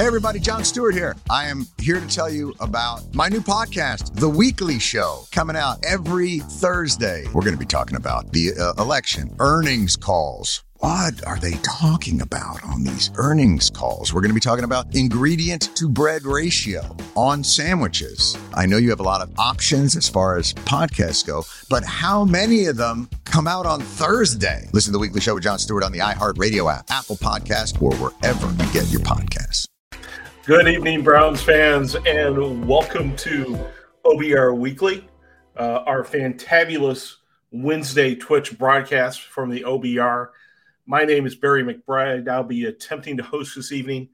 Hey, everybody, Jon Stewart here. I am here to tell you about my new podcast, The Weekly Show, coming out every Thursday. We're going to be talking about the uh, election, earnings calls. What are they talking about on these earnings calls? We're going to be talking about ingredient to bread ratio on sandwiches. I know you have a lot of options as far as podcasts go, but how many of them come out on Thursday? Listen to the weekly show with Jon Stewart on the iHeartRadio app, Apple Podcast, or wherever you get your podcasts. Good evening, Browns fans, and welcome to OBR Weekly, uh, our fantabulous Wednesday Twitch broadcast from the OBR. My name is Barry McBride. I'll be attempting to host this evening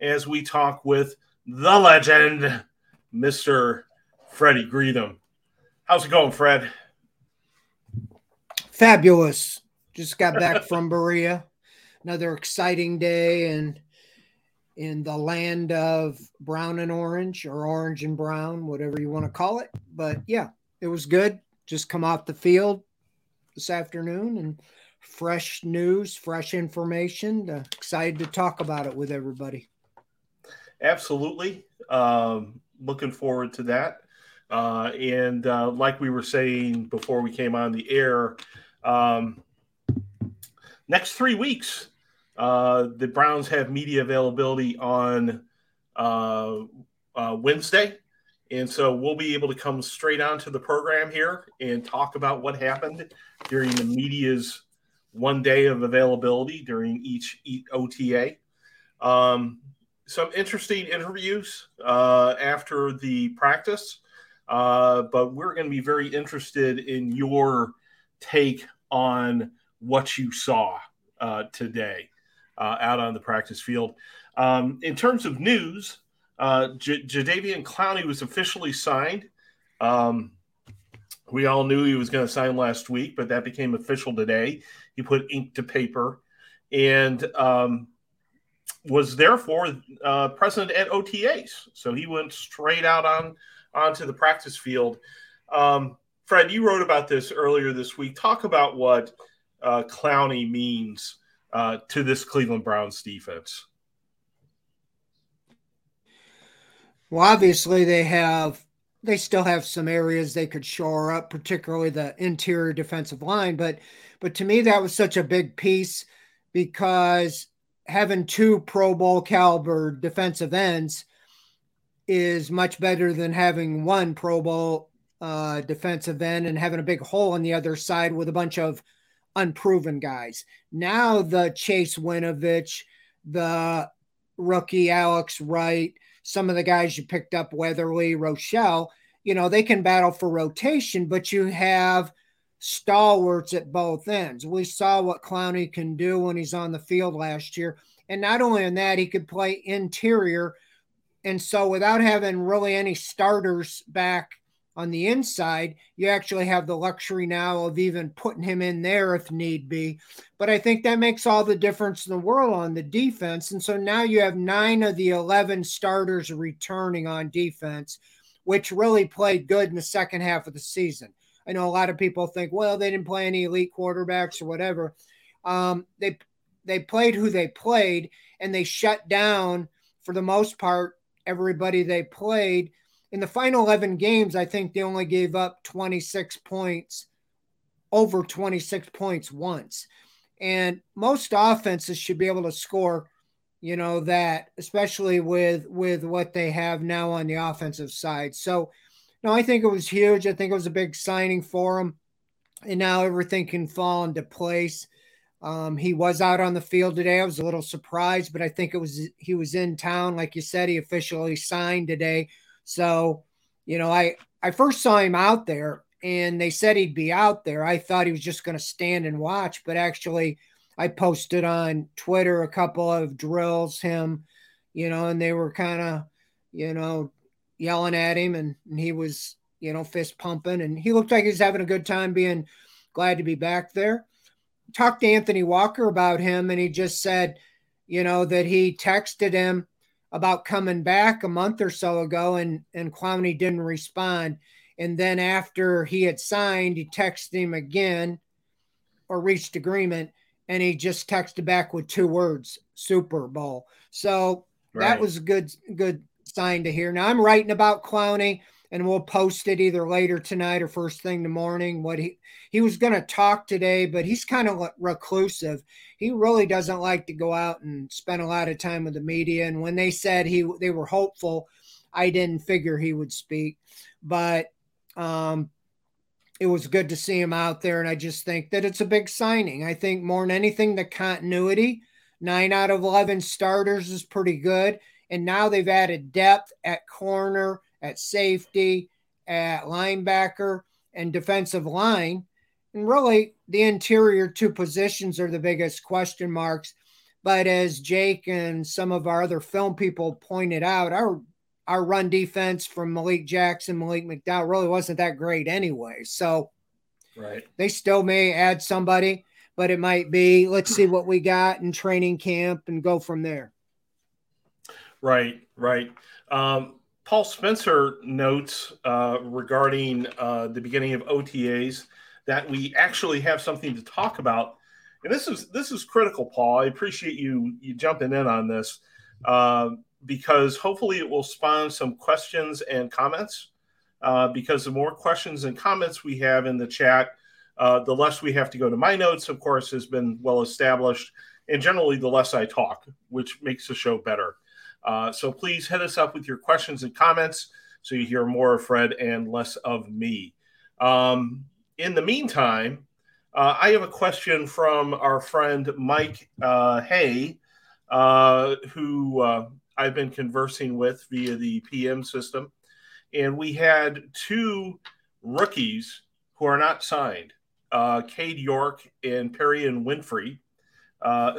as we talk with the legend, Mr. Freddie Greetham. How's it going, Fred? Fabulous. Just got back from Berea. Another exciting day and in the land of brown and orange or orange and brown, whatever you want to call it. But yeah, it was good. Just come off the field this afternoon and fresh news, fresh information. Uh, excited to talk about it with everybody. Absolutely. Um, looking forward to that. Uh, and uh, like we were saying before we came on the air, um, next three weeks, uh, the Browns have media availability on uh, uh, Wednesday. And so we'll be able to come straight onto the program here and talk about what happened during the media's one day of availability during each OTA. Um, some interesting interviews uh, after the practice, uh, but we're going to be very interested in your take on what you saw uh, today uh, out on the practice field. Um, in terms of news, uh, J- Jadeveon Clowney was officially signed. Um, we all knew he was going to sign last week, but that became official today. He put ink to paper and um, was therefore uh, present at OTAs. So he went straight out on onto the practice field. Um, Fred, you wrote about this earlier this week. Talk about what uh, Clowney means uh, to this Cleveland Browns defense? Well, obviously they have they still have some areas they could shore up, particularly the interior defensive line. But but to me, that was such a big piece because having two Pro Bowl caliber defensive ends is much better than having one Pro Bowl uh, defensive end and having a big hole on the other side with a bunch of unproven guys. Now the Chase Winovich, the rookie Alex Wright, some of the guys you picked up, Weatherly, Rochell, you know, they can battle for rotation, but you have stalwarts at both ends. We saw what Clowney can do when he's on the field last year. And not only in that, he could play interior. And so without having really any starters back on the inside, you actually have the luxury now of even putting him in there if need be. But I think that makes all the difference in the world on the defense. And so now you have nine of the 11 starters returning on defense, which really played good in the second half of the season. I know a lot of people think, well, they didn't play any elite quarterbacks or whatever. Um, they they played who they played, and they shut down for the most part everybody they played in the final 11 games, I think they only gave up 26 points, over 26 points once. And most offenses should be able to score, you know, that, especially with with what they have now on the offensive side. So, no, I think it was huge. I think it was a big signing for him. And now everything can fall into place. Um, he was out on the field today. I was a little surprised, but I think it was he was in town. Like you said, he officially signed today. So, you know, I I first saw him out there and they said he'd be out there. I thought he was just going to stand and watch, but actually I posted on Twitter a couple of drills him, you know, and they were kind of, you know, yelling at him and, and he was, you know, fist pumping and he looked like he was having a good time being glad to be back there. Talked to Anthony Walker about him and he just said, you know, that he texted him about coming back a month or so ago, and and Clowney didn't respond. And then after he had signed, he texted him again, or reached agreement, and he just texted back with two words: Super Bowl. So right. that was a good good sign to hear. Now I'm writing about Clowney and we'll post it either later tonight or first thing in the morning. What he he was going to talk today, but he's kind of reclusive. He really doesn't like to go out and spend a lot of time with the media. And when they said he they were hopeful, I didn't figure he would speak, but um, it was good to see him out there. And I just think that it's a big signing. I think more than anything, the continuity. Nine out of 11 starters is pretty good. And now they've added depth at corner, at safety, at linebacker, and defensive line. And really, the interior two positions are the biggest question marks. But as Jake and some of our other film people pointed out, our our run defense from Malik Jackson, Malik McDowell really wasn't that great anyway. So right. they still may add somebody, but it might be let's see what we got in training camp and go from there. Right, right. Um, Paul Spencer notes uh, regarding uh, the beginning of OTAs that we actually have something to talk about, and this is this is critical, Paul. I appreciate you you jumping in on this uh, because hopefully it will spawn some questions and comments. Uh, because the more questions and comments we have in the chat, uh, the less we have to go to my notes. Of course, has been well established, and generally the less I talk, which makes the show better. Uh, so please hit us up with your questions and comments so you hear more of Fred and less of me. Um, in the meantime, uh, I have a question from our friend Mike uh, Hay, uh, who uh, I've been conversing with via the PM system. And we had two rookies who are not signed uh, Cade York and Perrion Winfrey,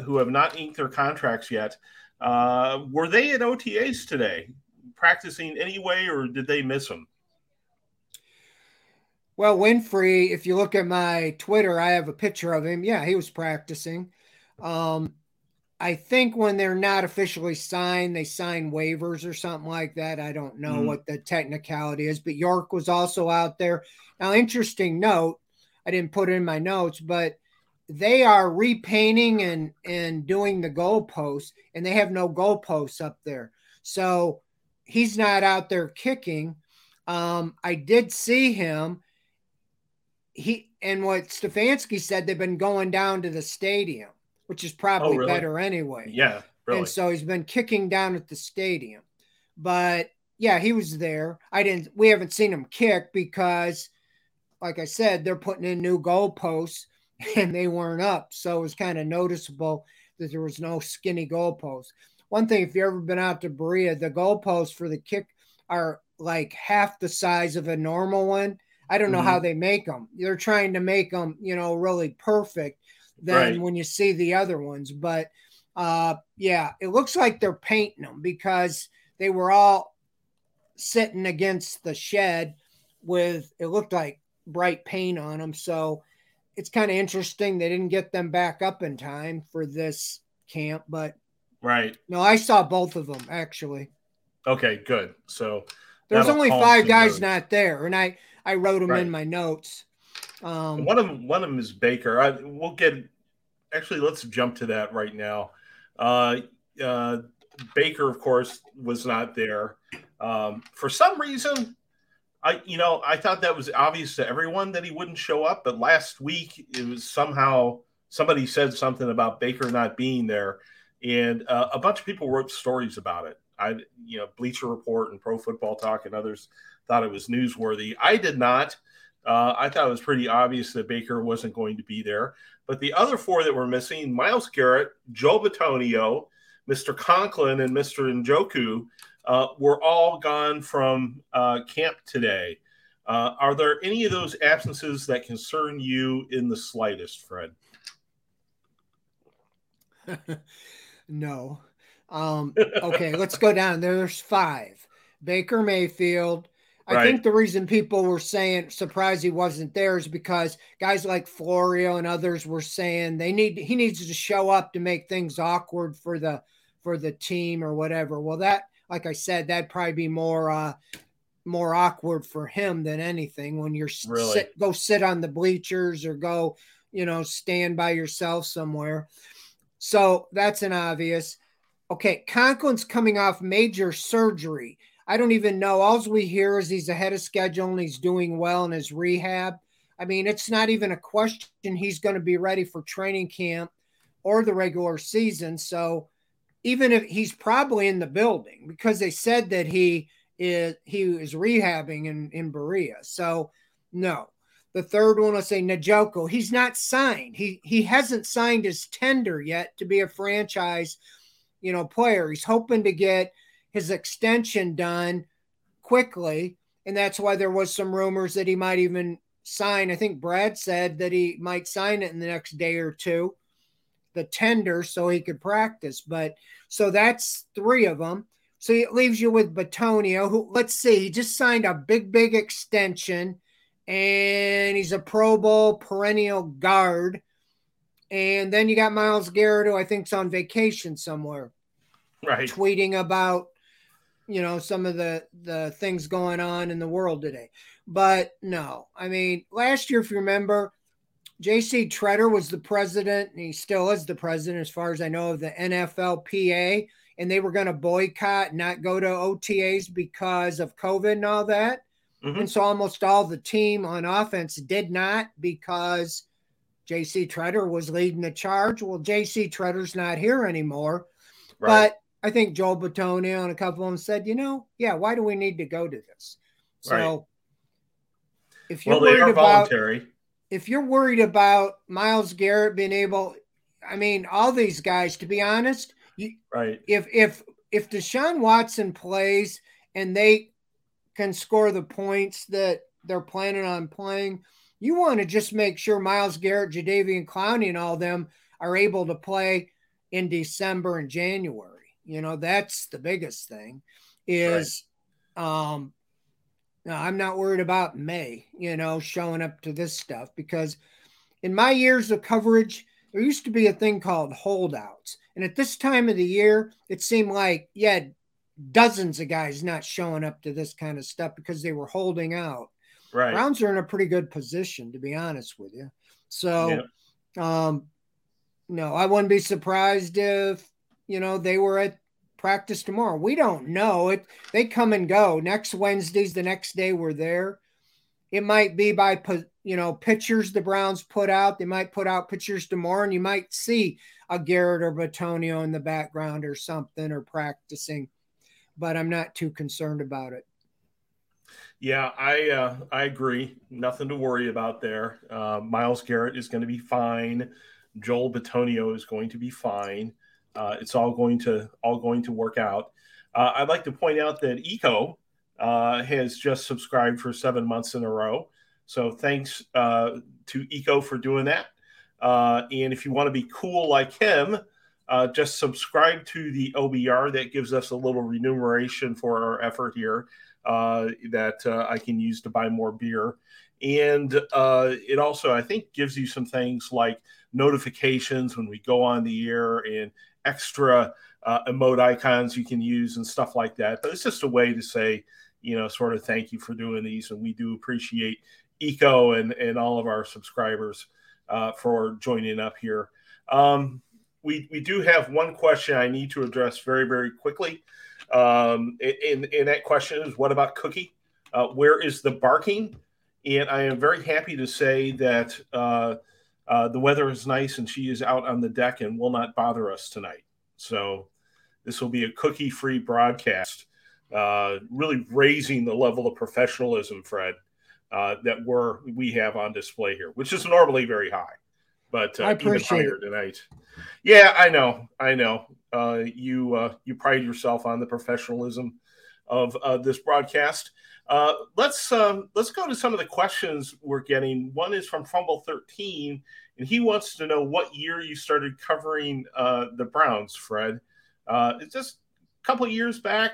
who have not inked their contracts yet. Uh, were they at OTAs today, practicing anyway, or did they miss them? Well, Winfrey, if you look at my Twitter, I have a picture of him. Yeah, he was practicing. Um, I think when they're not officially signed, they sign waivers or something like that. I don't know mm-hmm. what the technicality is, but York was also out there. Now, interesting note, I didn't put it in my notes, but they are repainting and and doing the goalposts, and they have no goalposts up there. So he's not out there kicking. Um, I did see him. He and what Stefanski said, they've been going down to the stadium, which is probably oh, really? better anyway. Yeah, really. And so he's been kicking down at the stadium. But yeah, he was there. I didn't. We haven't seen him kick because, like I said, they're putting in new goalposts and they weren't up. So it was kind of noticeable that there was no skinny goalposts. One thing, if you've ever been out to Berea, the goalposts for the kick are like half the size of a normal one. I don't know mm-hmm. how they make them. They're trying to make them, you know, really perfect than right. when you see the other ones. But uh, yeah, it looks like they're painting them because they were all sitting against the shed with it looked like bright paint on them. So it's kind of interesting they didn't get them back up in time for this camp, but right. No, I saw both of them actually. Okay, good. So there's only five guys not there, and I I wrote them right. in my notes. Um, one of them, one of them is Baker. I, we'll get actually. Let's jump to that right now. Uh, uh, Baker, of course, was not there. Um, for some reason, I, you know, I thought that was obvious to everyone that he wouldn't show up, but last week it was somehow somebody said something about Baker not being there, and uh, a bunch of people wrote stories about it. I, you know, Bleacher Report and Pro Football Talk and others thought it was newsworthy. I did not. Uh, I thought it was pretty obvious that Baker wasn't going to be there. But the other four that were missing Myles Garrett, Joe Bitonio, Mr. Conklin, and Mr. Njoku, uh, were all gone from uh, camp today. Uh, are there any of those absences that concern you in the slightest, Fred? no. Um, okay, let's go down. There's five. Baker Mayfield. I right. think the reason people were saying surprised he wasn't there is because guys like Florio and others were saying they need he needs to show up to make things awkward for the for the team or whatever. Well, that like I said, that'd probably be more uh more awkward for him than anything when you're really? sit go sit on the bleachers or go, you know, stand by yourself somewhere. So that's an obvious. okay, Conklin's coming off major surgery. I don't even know. All we hear is he's ahead of schedule and he's doing well in his rehab. I mean, it's not even a question he's going to be ready for training camp or the regular season. So even if he's probably in the building because they said that he is he is rehabbing in, in Berea. So no. The third one, let's say Njoku. He's not signed. He he hasn't signed his tender yet to be a franchise, you know, player. He's hoping to get his extension done quickly, and that's why there was some rumors that he might even sign. I think Brad said that he might sign it in the next day or two, the tender, so he could practice. But so that's three of them. So it leaves you with Bitonio, who let's see, he just signed a big, big extension and he's a Pro Bowl perennial guard. And then you got Myles Garrett, who I think's on vacation somewhere, right? Tweeting about you know some of the the things going on in the world today. But no, I mean, last year, if you remember, J.C. Tretter was the president, and he still is the president, as far as I know, of the NFLPA, and they were going to boycott, not go to OTAs because of COVID and all that. Mm-hmm. And so almost all the team on offense did not because JC Tretter was leading the charge. Well, JC Tretter's not here anymore. Right. But I think Joel Bitonio and a couple of them said, you know, yeah, why do we need to go to this? So right. if you're well, worried about voluntary. If you're worried about Myles Garrett being able, I mean, all these guys, to be honest, you, right. If if if Deshaun Watson plays and they can score the points that they're planning on playing. You want to just make sure Myles Garrett, Jadeveon Clowney, and all them are able to play in December and January. You know, that's the biggest thing. Is right. um no, I'm not worried about May, you know, showing up to this stuff because in my years of coverage, there used to be a thing called holdouts. And at this time of the year, it seemed like you had dozens of guys not showing up to this kind of stuff because they were holding out. Right. Browns are in a pretty good position, to be honest with you. So, yeah. um, no, I wouldn't be surprised if you know they were at practice tomorrow. We don't know it. They come and go. Next Wednesday's the next day we're there. It might be by you know pictures the Browns put out. They might put out pictures tomorrow, and you might see a Garrett or Bitonio in the background or something or practicing but I'm not too concerned about it. Yeah, I uh, I agree. Nothing to worry about there. Uh, Myles Garrett is going to be fine. Joel Bitonio is going to be fine. Uh, it's all going to all going to work out. Uh, I'd like to point out that Eco uh, has just subscribed for seven months in a row. So thanks uh, to Eco for doing that. and if you want to be cool like him, uh, just subscribe to the OBR. That gives us a little remuneration for our effort here uh, that uh, I can use to buy more beer. And uh, it also, I think, gives you some things like notifications when we go on the air and extra uh, emote icons you can use and stuff like that. But it's just a way to say, you know, sort of thank you for doing these. And we do appreciate Eco and, and all of our subscribers uh, for joining up here. Um, we, we do have one question I need to address very, very quickly. Um, and, and that question is what about Cookie? Uh, where is the barking? And I am very happy to say that uh, the weather is nice and she is out on the deck and will not bother us tonight. So this will be a cookie free broadcast, uh, really raising the level of professionalism, Fred, uh, that we're, we have on display here, which is normally very high but uh, I appreciate even higher it. tonight. Yeah, I know, I know. Uh, you uh, you pride yourself on the professionalism of uh, this broadcast. Uh, let's um, let's go to some of the questions we're getting. One is from Fumble thirteen, and he wants to know what year you started covering uh, the Browns, Fred. it's just a couple years back,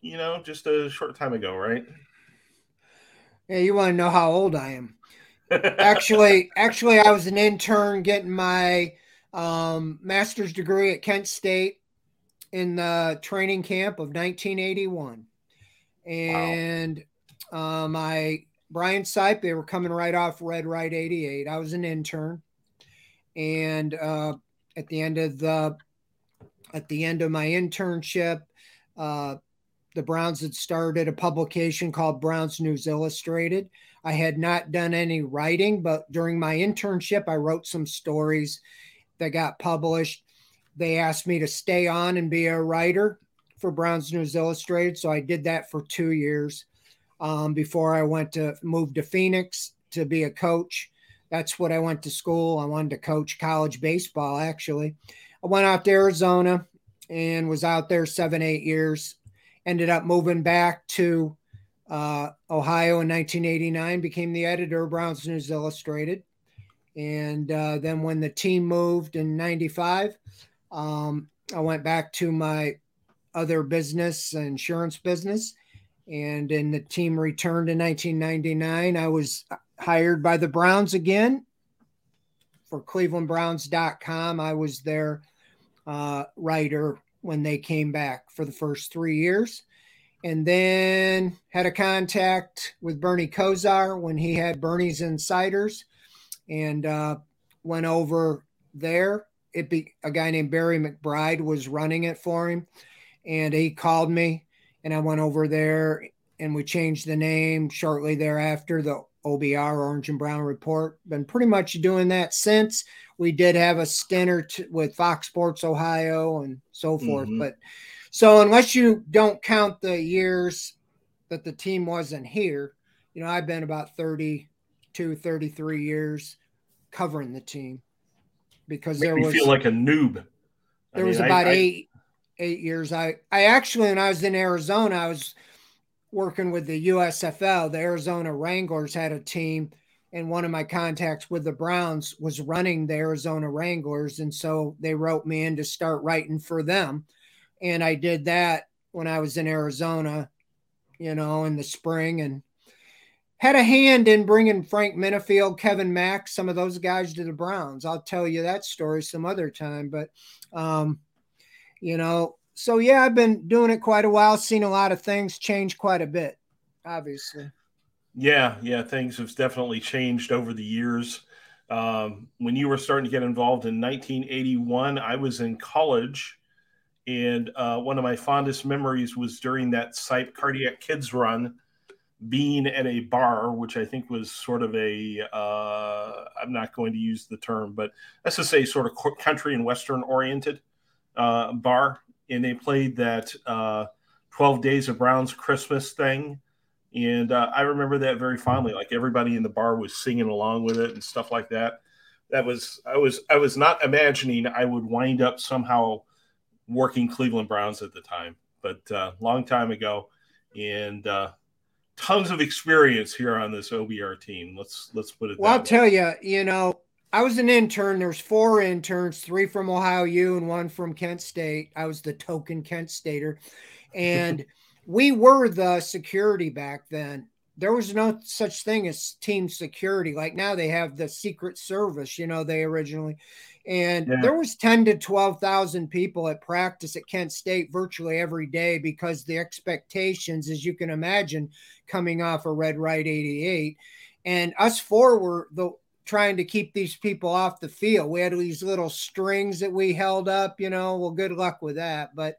you know, just a short time ago, right? Yeah, you want to know how old I am actually, actually, I was an intern getting my um, master's degree at Kent State in the training camp of 1981, and wow. um, I Brian Sipe, they were coming right off Red Right 88. I was an intern, and uh, at the end of the at the end of my internship, uh, the Browns had started a publication called Browns News Illustrated. I had not done any writing, but during my internship, I wrote some stories that got published. They asked me to stay on and be a writer for Browns News Illustrated. So I did that for two years um, before I went to move to Phoenix to be a coach. That's what I went to school. I wanted to coach college baseball, actually. I went out to Arizona and was out there seven, eight years. Ended up moving back to uh, Ohio in 1989, became the editor of Browns News Illustrated. And uh, then when the team moved in 95, um, I went back to my other business, insurance business. And then the team returned in 1999. I was hired by the Browns again for clevelandbrowns.com. I was their uh, writer when they came back for the first three years. And then had a contact with Bernie Kosar when he had Bernie's Insiders and uh, went over there. It be a guy named Barry McBride was running it for him, and he called me, and I went over there, and we changed the name shortly thereafter. The OBR Orange and Brown Report. Been pretty much doing that since. We did have a stinter t- with Fox Sports Ohio and so forth, mm-hmm. but so unless you don't count the years that the team wasn't here, you know, I've been about 32, 33 years covering the team because Make there was feel like a noob. There I mean, was about I, eight eight years. I I actually when I was in Arizona, I was working with the USFL. The Arizona Wranglers had a team, and one of my contacts with the Browns was running the Arizona Wranglers, and so they wrote me in to start writing for them, and I did that when I was in Arizona, you know, in the spring, and had a hand in bringing Frank Minifield, Kevin Mack, some of those guys to the Browns. I'll tell you that story some other time. But, um, you know, so yeah, I've been doing it quite a while, seen a lot of things change quite a bit, obviously. Yeah, yeah, things have definitely changed over the years. Um, when you were starting to get involved in 1981, I was in college, and uh, one of my fondest memories was during that Sipe cardiac kids run being at a bar, which I think was sort of a, uh, I'm not going to use the term, but let's just say sort of country and Western oriented uh, bar. And they played that uh, 12 Days of Brown's Christmas thing. And uh, I remember that very fondly. Like everybody in the bar was singing along with it and stuff like that. That was, I was, I was not imagining I would wind up somehow working Cleveland Browns at the time, but uh, long time ago. And, uh, tons of experience here on this OBR team. Let's let's put it. Well, I'll way. tell you, you know, I was an intern. There's four interns, three from Ohio U and one from Kent State. I was the token Kent Stater, and we were the security back then. There was no such thing as team security. Like now, they have the Secret Service. You know, they originally, and yeah. there was 10 to 12,000 people at practice at Kent State virtually every day because the expectations, as you can imagine, coming off a red right 88. And us four were the trying to keep these people off the field. We had these little strings that we held up, you know. Well, good luck with that. But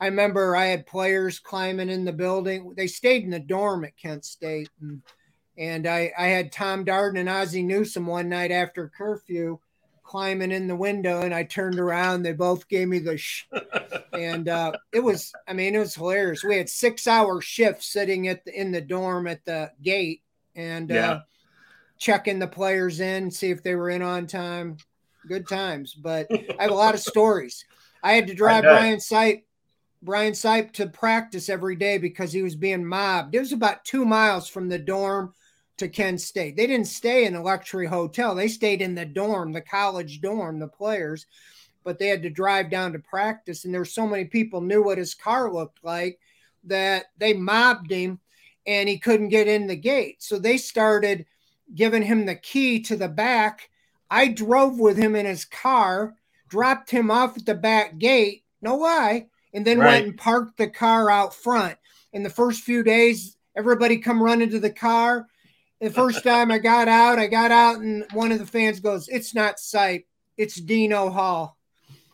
I remember I had players climbing in the building. They stayed in the dorm at Kent State. And, and I, I had Tom Darden and Ozzie Newsome one night after curfew climbing in the window and I turned around. They both gave me the sh- and uh, it was, I mean, it was hilarious. We had six hour shifts sitting at the, in the dorm at the gate and uh, yeah. uh, checking the players in, see if they were in on time. Good times, but I have a lot of stories. I had to drive Brian Sipe, Brian Sipe to practice every day because he was being mobbed. It was about two miles from the dorm to Kent State. They didn't stay in a luxury hotel. They stayed in the dorm, the college dorm, the players, but they had to drive down to practice. And there were so many people knew what his car looked like that they mobbed him and he couldn't get in the gate. So they started giving him the key to the back. I drove with him in his car, dropped him off at the back gate, no lie, and then right. went and parked the car out front. In the first few days, everybody come running to the car the first time I got out, I got out and one of the fans goes, It's not Sipe, it's Dino Hall.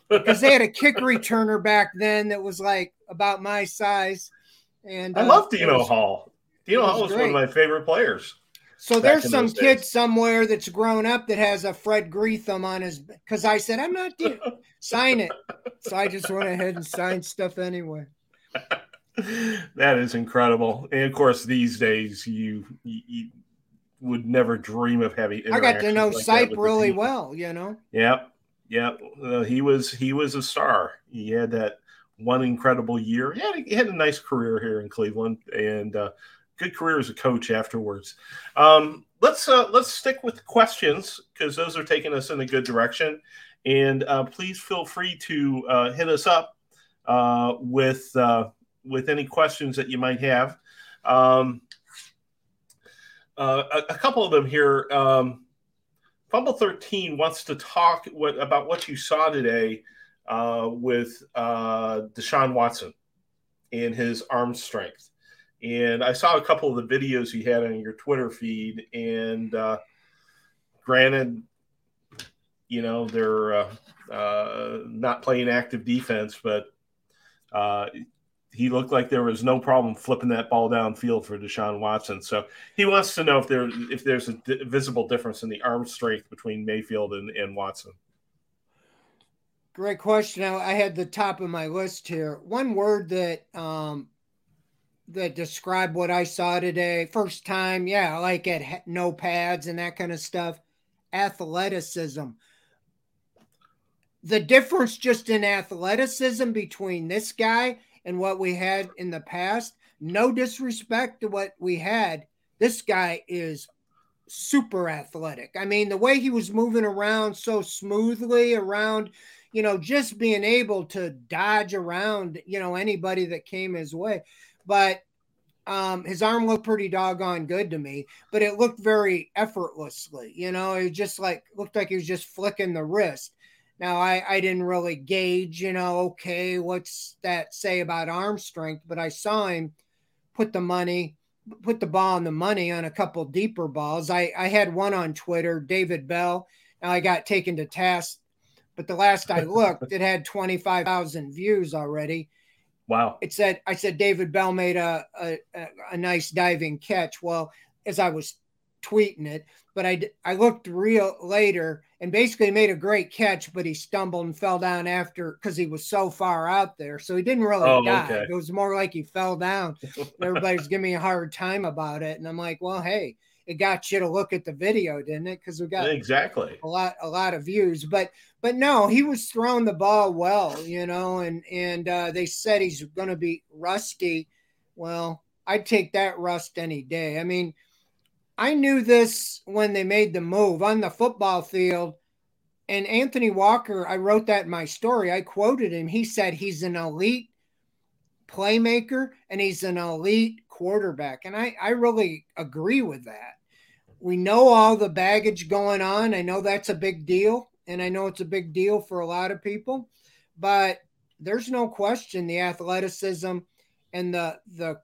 because they had a kick returner back then that was like about my size. And I uh, love Dino was- Hall. Dino was Hall was one of my favorite players. So there's some kid days. somewhere that's grown up that has a Fred Greetham on his because I said I'm not Dino. sign it. So I just went ahead and signed stuff anyway. that is incredible. And of course, these days you, you, you would never dream of having. I got to know like Sipe really well, you know. Yep, yep. Uh, he was he was a star. He had that one incredible year. He had, he had a nice career here in Cleveland, and uh, good career as a coach afterwards. Um, let's uh, let's stick with questions because those are taking us in a good direction. And uh, please feel free to uh, hit us up uh, with uh, with any questions that you might have. Um, uh, a, a couple of them here. Um, Fumble 13 wants to talk what, about what you saw today with Deshaun Watson and his arm strength. And I saw a couple of the videos you had on your Twitter feed. And uh, granted, you know, they're uh, uh, not playing active defense, but uh, he looked like there was no problem flipping that ball downfield for Deshaun Watson. So he wants to know if there if there's a visible difference in the arm strength between Mayfield and, and Watson. Great question. I I had the top of my list here. One word that um that describe what I saw today. First time, yeah, like at no pads and that kind of stuff. Athleticism. The difference just in athleticism between this guy and what we had in the past. No disrespect to what we had. This guy is super athletic. I mean, the way he was moving around so smoothly around, you know, just being able to dodge around, you know, anybody that came his way. But um, his arm looked pretty doggone good to me, but it looked very effortlessly, you know, it just like looked like he was just flicking the wrist. Now I, I didn't really gauge, you know, okay, what's that say about arm strength, but I saw him put the money put the ball on the money on a couple deeper balls. I, I had one on Twitter, David Bell. Now I got taken to task, but the last I looked, it had 25,000 views already. Wow. It said, I said, David Bell made a, a, a- nice diving catch. Well, as I was tweeting it, but I, I looked real later and basically made a great catch, but he stumbled and fell down after because he was so far out there. So he didn't really Oh, die. okay. It was more like he fell down everybody's giving me a hard time about it and i'm like well hey it got you to look at the video didn't it because we got exactly. a lot a lot of views but but no he was throwing the ball well you know and and uh, they said he's going to be rusty well i'd take that rust any day i mean i knew this when they made the move on the football field and anthony walker i wrote that in my story i quoted him he said he's an elite playmaker and he's an elite quarterback. And I, I really agree with that. We know all the baggage going on. I know that's a big deal. And I know it's a big deal for a lot of people. But there's no question the athleticism and the the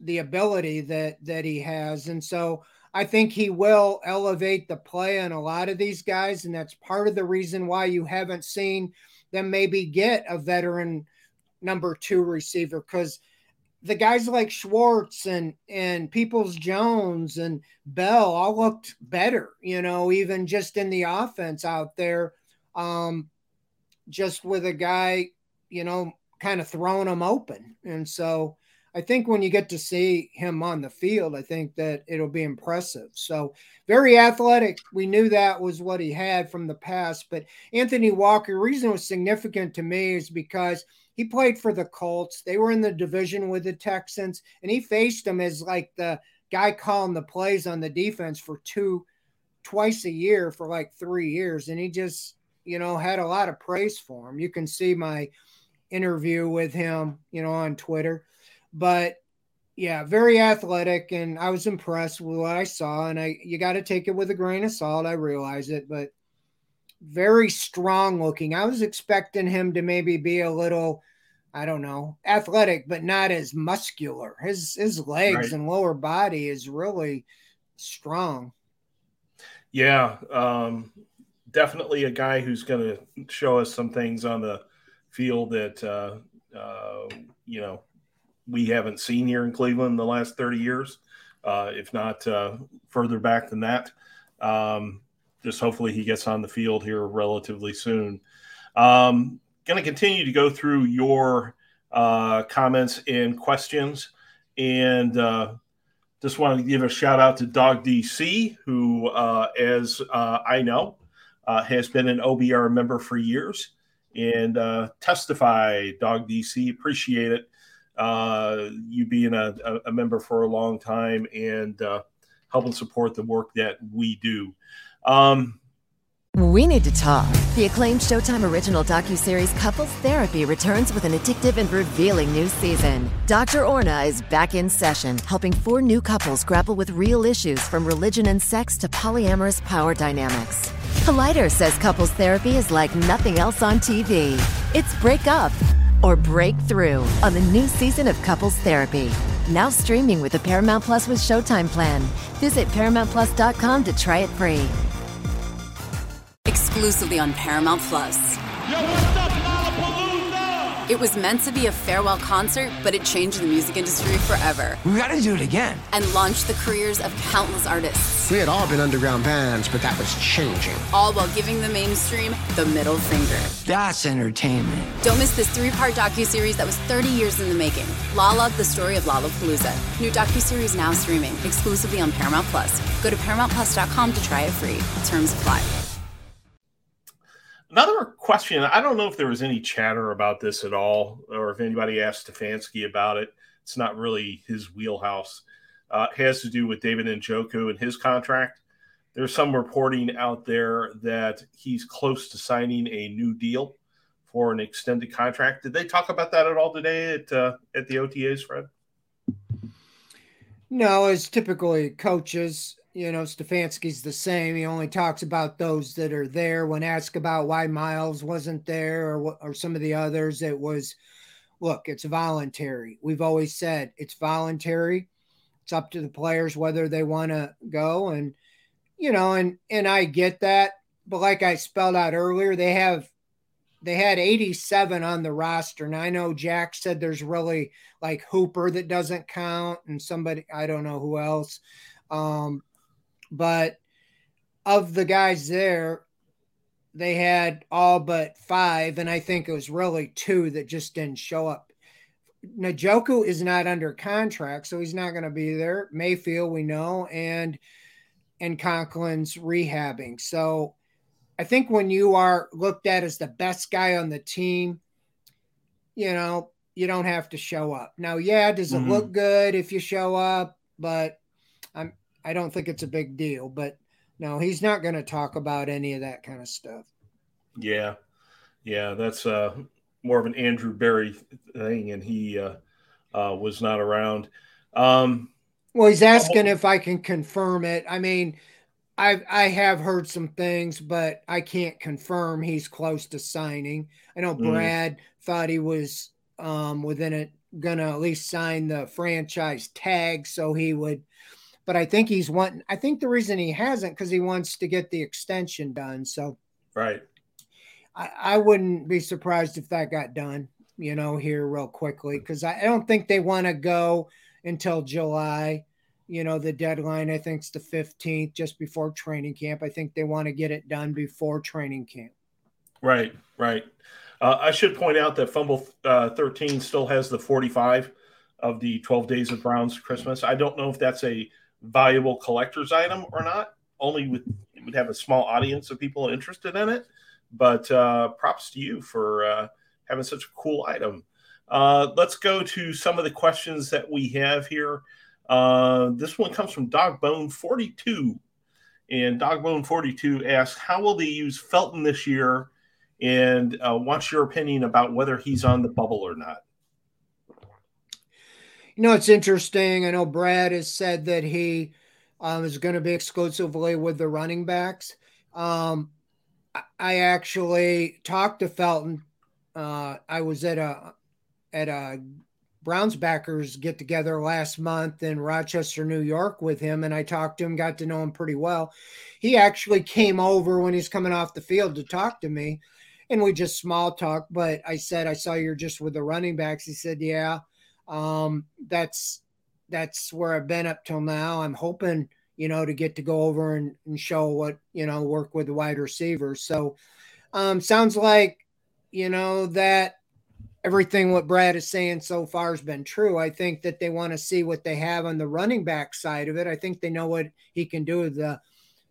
the ability that that he has. And so I think he will elevate the play on a lot of these guys. And that's part of the reason why you haven't seen them maybe get a veteran number two receiver because the guys like Schwartz and and Peoples Jones and Bell all looked better, you know, even just in the offense out there, um, just with a guy, you know, kind of throwing them open. And so I think when you get to see him on the field, I think that it'll be impressive. So very athletic. We knew that was what he had from the past, but Anthony Walker, reason was significant to me is because he played for the Colts. They were in the division with the Texans, and he faced them as like the guy calling the plays on the defense for two, twice a year for like three years. And he just, you know, had a lot of praise for him. You can see my interview with him, you know, on Twitter. But yeah, very athletic, and I was impressed with what I saw. And I, you got to take it with a grain of salt. I realize it, but very strong looking. I was expecting him to maybe be a little, I don't know, athletic, but not as muscular. His his legs Right. and lower body is really strong. Yeah. Um, definitely a guy who's going to show us some things on the field that uh, uh, you know we haven't seen here in Cleveland in the last 30 years, uh, if not uh, further back than that. Um, just hopefully he gets on the field here relatively soon. Um, going to continue to go through your uh, comments and questions, and uh, just want to give a shout out to Dog DC, who, uh, as uh, I know, uh, has been an OBR member for years and uh, testify, Dog DC. Appreciate it. You being a, a, member for a long time and helping support the work that we do. Um, we need to talk. The acclaimed Showtime original docuseries Couples Therapy returns with an addictive and revealing new season. Dr. Orna is back in session, helping four new couples grapple with real issues from religion and sex to polyamorous power dynamics. Collider says couples therapy is like nothing else on TV. It's break up or breakthrough on the new season of Couples Therapy. Now streaming with the Paramount Plus with Showtime plan. Visit ParamountPlus.com to try it free exclusively on Paramount Plus. Yo, it was meant to be a farewell concert, but it changed the music industry forever. We gotta do it again. And launched the careers of countless artists. We had all been underground bands, but that was changing. All while giving the mainstream the middle finger. That's entertainment. Don't miss this three-part docu-series that was 30 years in the making. Lala, the story of Lollapalooza. New docu-series now streaming exclusively on Paramount Plus. Go to ParamountPlus.com to try it free. Terms apply. Another question. I don't know if there was any chatter about this at all, or if anybody asked Stefanski about it. It's not really his wheelhouse. Uh, has to do with David Njoku and his contract. There's some reporting out there that he's close to signing a new deal for an extended contract. Did they talk about that at all today at uh, at the OTAs, Fred? No, as typically coaches, you know, Stefanski's the same. He only talks about those that are there. When asked about why Myles wasn't there or or some of the others, it was, look, it's voluntary. We've always said it's voluntary. It's up to the players whether they want to go, and you know, and and I get that. But like I spelled out earlier, they have they had 87 on the roster. And I know Jack said there's really like Hooper that doesn't count and somebody, I don't know who else. Um, but of the guys there, they had all but five, and I think it was really two that just didn't show up. Njoku is not under contract, so he's not going to be there. Mayfield, we know, and and Conklin's rehabbing. So I think when you are looked at as the best guy on the team, you know, you don't have to show up. Now, yeah, does it mm-hmm. look good if you show up? But I don't think it's a big deal, but no, he's not going to talk about any of that kind of stuff. Yeah. Yeah. That's uh, more of an Andrew Berry thing, and he uh, uh, was not around. Um, well, he's asking if I can confirm it. I mean, I I have heard some things, but I can't confirm he's close to signing. I know mm. Brad mm. thought he was um, within it, gonna at least sign the franchise tag so he would but I think he's wanting. I think the reason he hasn't because he wants to get the extension done. So, right. I, I wouldn't be surprised if that got done. You know, here real quickly because I, I don't think they want to go until July. You know, the deadline I think is the fifteenth, just before training camp. I think they want to get it done before training camp. Right. Right. Uh, I should point out that Fumble uh, 13 still has the 45 of the 12 Days of Browns Christmas. I don't know if that's a valuable collector's item or not. Only with it would have a small audience of people interested in it. But uh, props to you for uh, having such a cool item. Uh, let's go to some of the questions that we have here. Uh, this one comes from Dogbone42. And Dogbone42 asks, How will they use Felton this year? And uh, what's your opinion about whether he's on the bubble or not? You know, it's interesting. I know Brad has said that he um, is going to be exclusively with the running backs. Um, I actually talked to Felton. Uh, I was at a at a Browns backers get together last month in Rochester, New York with him, and I talked to him, got to know him pretty well. He actually came over when he's coming off the field to talk to me, and we just small talk. But I said, I saw you're just with the running backs. He said, Yeah, um, that's that's where I've been up till now. I'm hoping, you know, to get to go over and, and show what, you know, work with the wide receivers. So um sounds like, you know, that everything what Brad is saying so far has been true. I think that they want to see what they have on the running back side of it. I think they know what he can do with the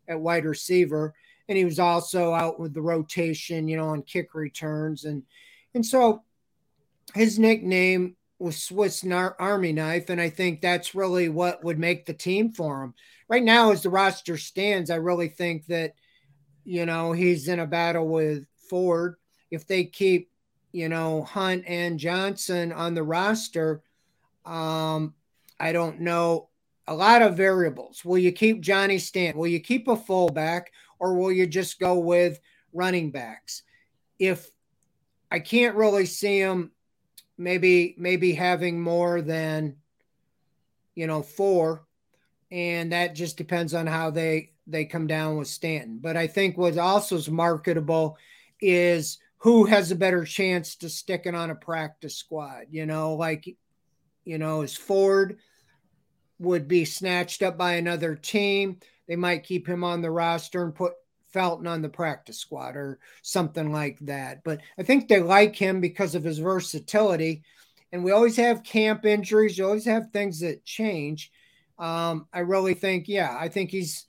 at wide receiver. And he was also out with the rotation, you know, on kick returns. And and so his nickname was Swiss Army knife. And I think that's really what would make the team for him. Right now, as the roster stands, I really think that, you know, he's in a battle with Ford. If they keep you know, Hunt and Johnson on the roster, um, I don't know. A lot of variables. Will you keep Johnny Stanton? Will you keep a fullback or will you just go with running backs? If I can't really see him maybe maybe having more than you know four and that just depends on how they they come down with Stanton. But I think what also is marketable is who has a better chance to stick it on a practice squad. You know, like, you know, is Ford would be snatched up by another team. They might keep him on the roster and put Felton on the practice squad or something like that. But I think they like him because of his versatility. And we always have camp injuries, you always have things that change. Um, I really think, yeah, I think he's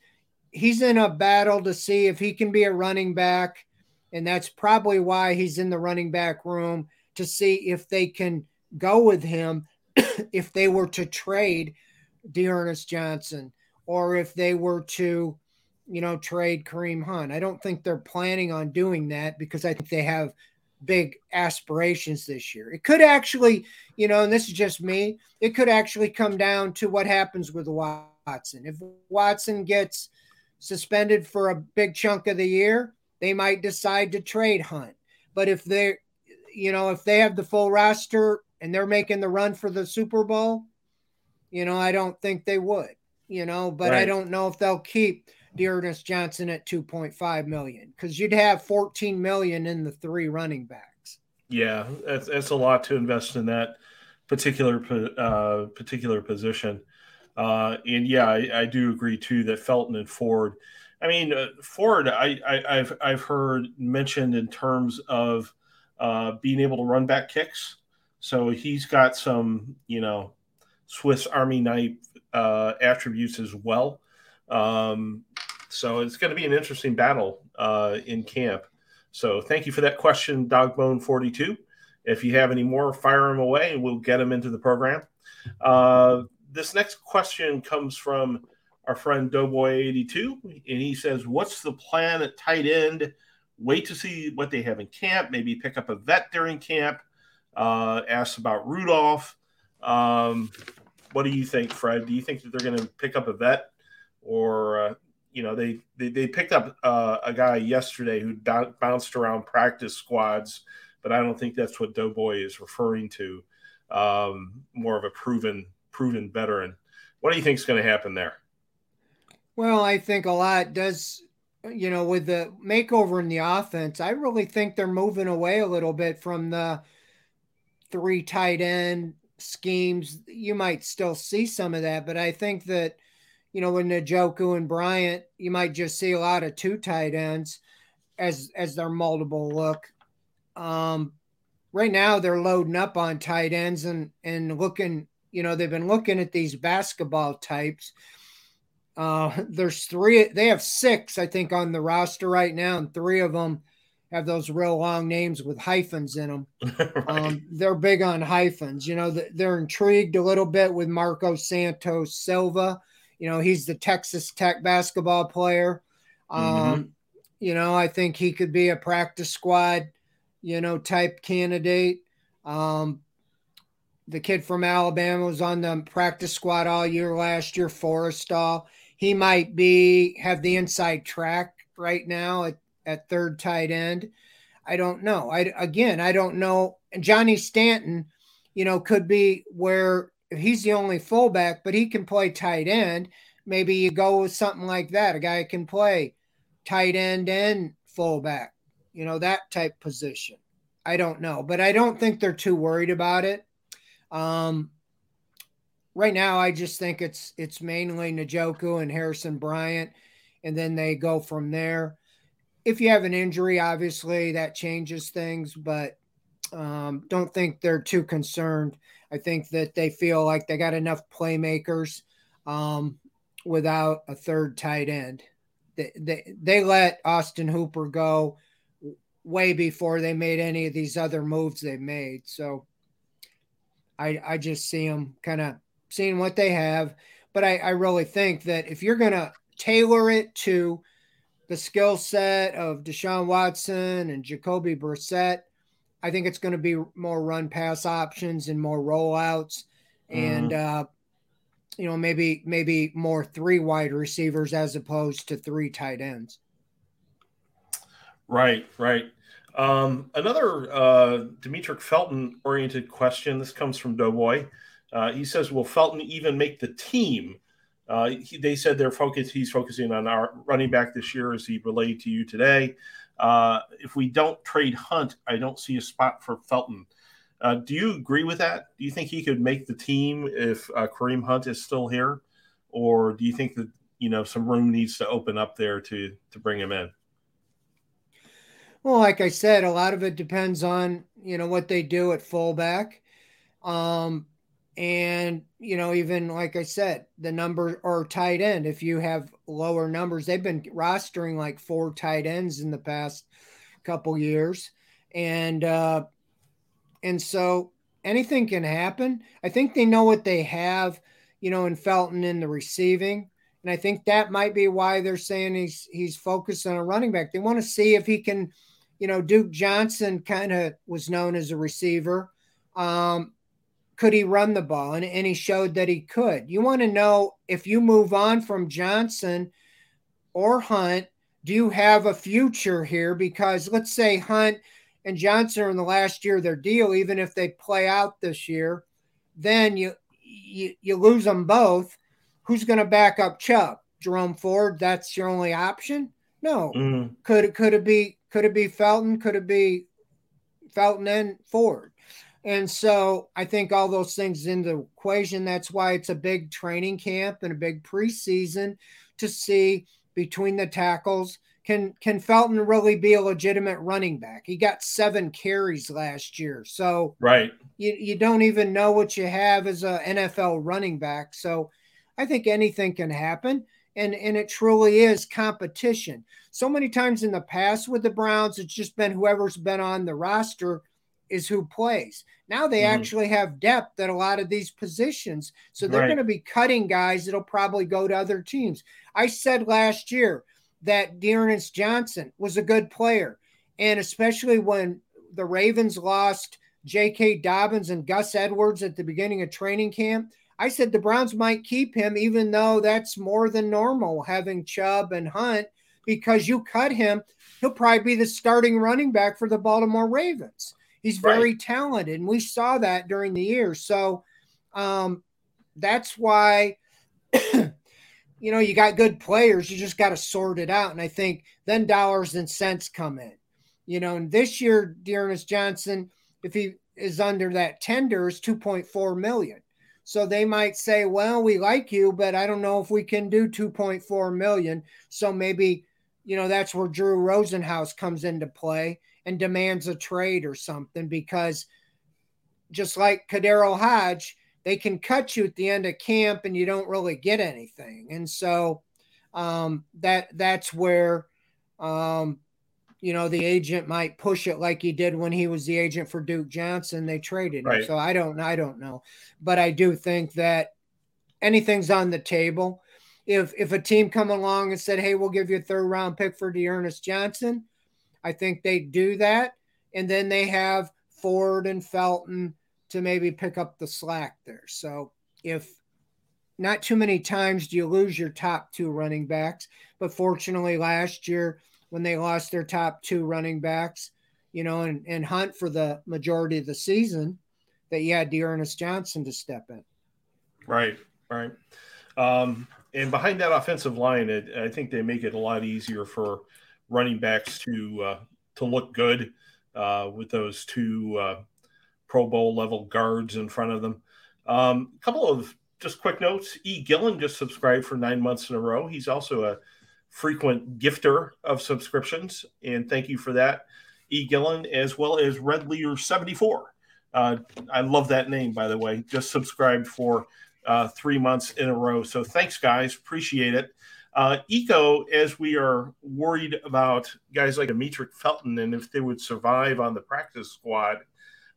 he's in a battle to see if he can be a running back and that's probably why he's in the running back room to see if they can go with him if they were to trade D'Ernest Johnson or if they were to, you know, trade Kareem Hunt. I don't think they're planning on doing that because I think they have big aspirations this year. It could actually, you know, and this is just me, it could actually come down to what happens with Watson. If Watson gets suspended for a big chunk of the year, they might decide to trade Hunt. But if they're, you know, if they have the full roster and they're making the run for the Super Bowl, you know, I don't think they would, you know, but right. I don't know if they'll keep D'Ernest Johnson at 2.5 million because you'd have 14 million in the three running backs. Yeah, that's, that's a lot to invest in that particular uh, particular position. Uh, and yeah, I, I, do agree too that Felton and Ford I mean, uh, Ford, I, I, have I've heard mentioned in terms of uh, being able to run back kicks. So he's got some, you know, Swiss Army knife uh, attributes as well. Um, so it's going to be an interesting battle uh, in camp. So thank you for that question, Dogbone42. If you have any more, fire them away and we'll get them into the program. Uh, this next question comes from our friend Doughboy82, and he says, What's the plan at tight end? Wait to see what they have in camp, maybe pick up a vet during camp. Uh, asks about Rudolph. Um, what do you think, Fred? Do you think that they're going to pick up a vet, or uh, you know, they they, they picked up uh, a guy yesterday who b- bounced around practice squads, but I don't think that's what Doughboy is referring to. Um, more of a proven proven veteran. What do you think is going to happen there? Well, I think a lot does, you know, with the makeover in the offense, I really think they're moving away a little bit from the three tight end schemes. You might still see some of that, but I think that, you know, with Njoku and Bryant, you might just see a lot of two tight ends as as their multiple look. Um, right now they're loading up on tight ends and and looking, you know, they've been looking at these basketball types uh, there's three, they have six, I think, on the roster right now, and three of them have those real long names with hyphens in them. right. um, they're big on hyphens. You know, they're intrigued a little bit with Marcus Santos-Silva. You know, he's the Texas Tech basketball player. Um, mm-hmm. You know, I think he could be a practice squad, you know, type candidate. Um, the kid from Alabama was on the practice squad all year last year, Forristall he might be have the inside track right now at, at third tight end. I don't know. I again, I don't know. And Johnny Stanton you know, could be where he's the only fullback, but he can play tight end. Maybe you go with something like that. A guy can play tight end and fullback, you know, that type position. I don't know, but I don't think they're too worried about it. Um, right now, I just think it's it's mainly Njoku and Harrison Bryant, and then they go from there. If you have an injury, obviously that changes things, but um, don't think they're too concerned. I think that they feel like they got enough playmakers um, without a third tight end. They, they, they let Austin Hooper go way before they made any of these other moves they made. So I, I just see them kind of seeing what they have. But I, I really think that if you're going to tailor it to the skill set of Deshaun Watson and Jacoby Brissett, I think it's going to be more run pass options and more rollouts, and mm-hmm. uh, you know maybe maybe more three wide receivers as opposed to three tight ends. Right, right. Um, another uh, Demetric Felton oriented question. This comes from Doughboy. Uh, he says, "Will Felton even make the team?" Uh, he, they said they're focused. He's focusing on our running back this year, as he relayed to you today. Uh, if we don't trade Hunt, I don't see a spot for Felton. Uh, do you agree with that? Do you think he could make the team if uh, Kareem Hunt is still here, or do you think that you know some room needs to open up there to to bring him in? Well, like I said, a lot of it depends on you know what they do at fullback. Um, and, you know, even like I said, the number or tight end, if you have lower numbers, they've been rostering like four tight ends in the past couple years. And, uh, and so anything can happen. I think they know what they have, you know, in Felton in the receiving. And I think that might be why they're saying he's he's focused on a running back. They want to see if he can, you know, Duke Johnson kind of was known as a receiver. Um, could he run the ball? And, and he showed that he could. You want to know if you move on from Johnson or Hunt, do you have a future here? Because let's say Hunt and Johnson are in the last year of their deal, even if they play out this year, then you you, you lose them both. Who's going to back up Chubb? Jerome Ford, that's your only option? No. Mm. Could it could it be could it be Felton? Could it be Felton and Ford? And so I think all those things in the equation. That's why it's a big training camp and a big preseason to see between the tackles. Can can Felton really be a legitimate running back? He got seven carries last year. So right. You, you don't even know what you have as a NFL running back. So I think anything can happen. And and it truly is competition. So many times in the past with the Browns, it's just been whoever's been on the roster is who plays. Now they mm-hmm. actually have depth at a lot of these positions. So they're right. going to be cutting guys that'll probably go to other teams. I said last year that D'Ernest Johnson was a good player. And especially when the Ravens lost J.K. Dobbins and Gus Edwards at the beginning of training camp, I said the Browns might keep him, even though that's more than normal having Chubb and Hunt, because you cut him, he'll probably be the starting running back for the Baltimore Ravens. He's very right. talented, and we saw that during the year. So um, that's why, you know, you got good players. You just got to sort it out. And I think then dollars and cents come in. You know, and this year, D'Ernest Johnson, if he is under that tender, is 2.4 million. So they might say, well, we like you, but I don't know if we can do 2.4 million. So maybe, you know, that's where Drew Rosenhaus comes into play and demands a trade or something because just like KhaDarel Hodge, they can cut you at the end of camp and you don't really get anything. And so um, that that's where um, you know the agent might push it like he did when he was the agent for Duke Johnson. They traded right. him. So I don't I don't know. But I do think that anything's on the table. If if a team come along and said, Hey, we'll give you a third round pick for D'Ernest Johnson, I think they do that. And then they have Ford and Felton to maybe pick up the slack there. So if not too many times do you lose your top two running backs, but fortunately last year when they lost their top two running backs, you know, and, and Hunt for the majority of the season, that you had D'Ernest Johnson to step in. Right, right. Um, and behind that offensive line, it, I think they make it a lot easier for running backs to uh, to look good uh, with those two uh, Pro Bowl level guards in front of them. A um, couple of just quick notes. E. Gillen just subscribed for nine months in a row. He's also a frequent gifter of subscriptions, and thank you for that, E. Gillen, as well as Red Leader 74. Uh, I love that name, by the way. Just subscribed for uh, three months in a row. So thanks, guys. Appreciate it. Uh, Eco, as we are worried about guys like Demetric Felton and if they would survive on the practice squad,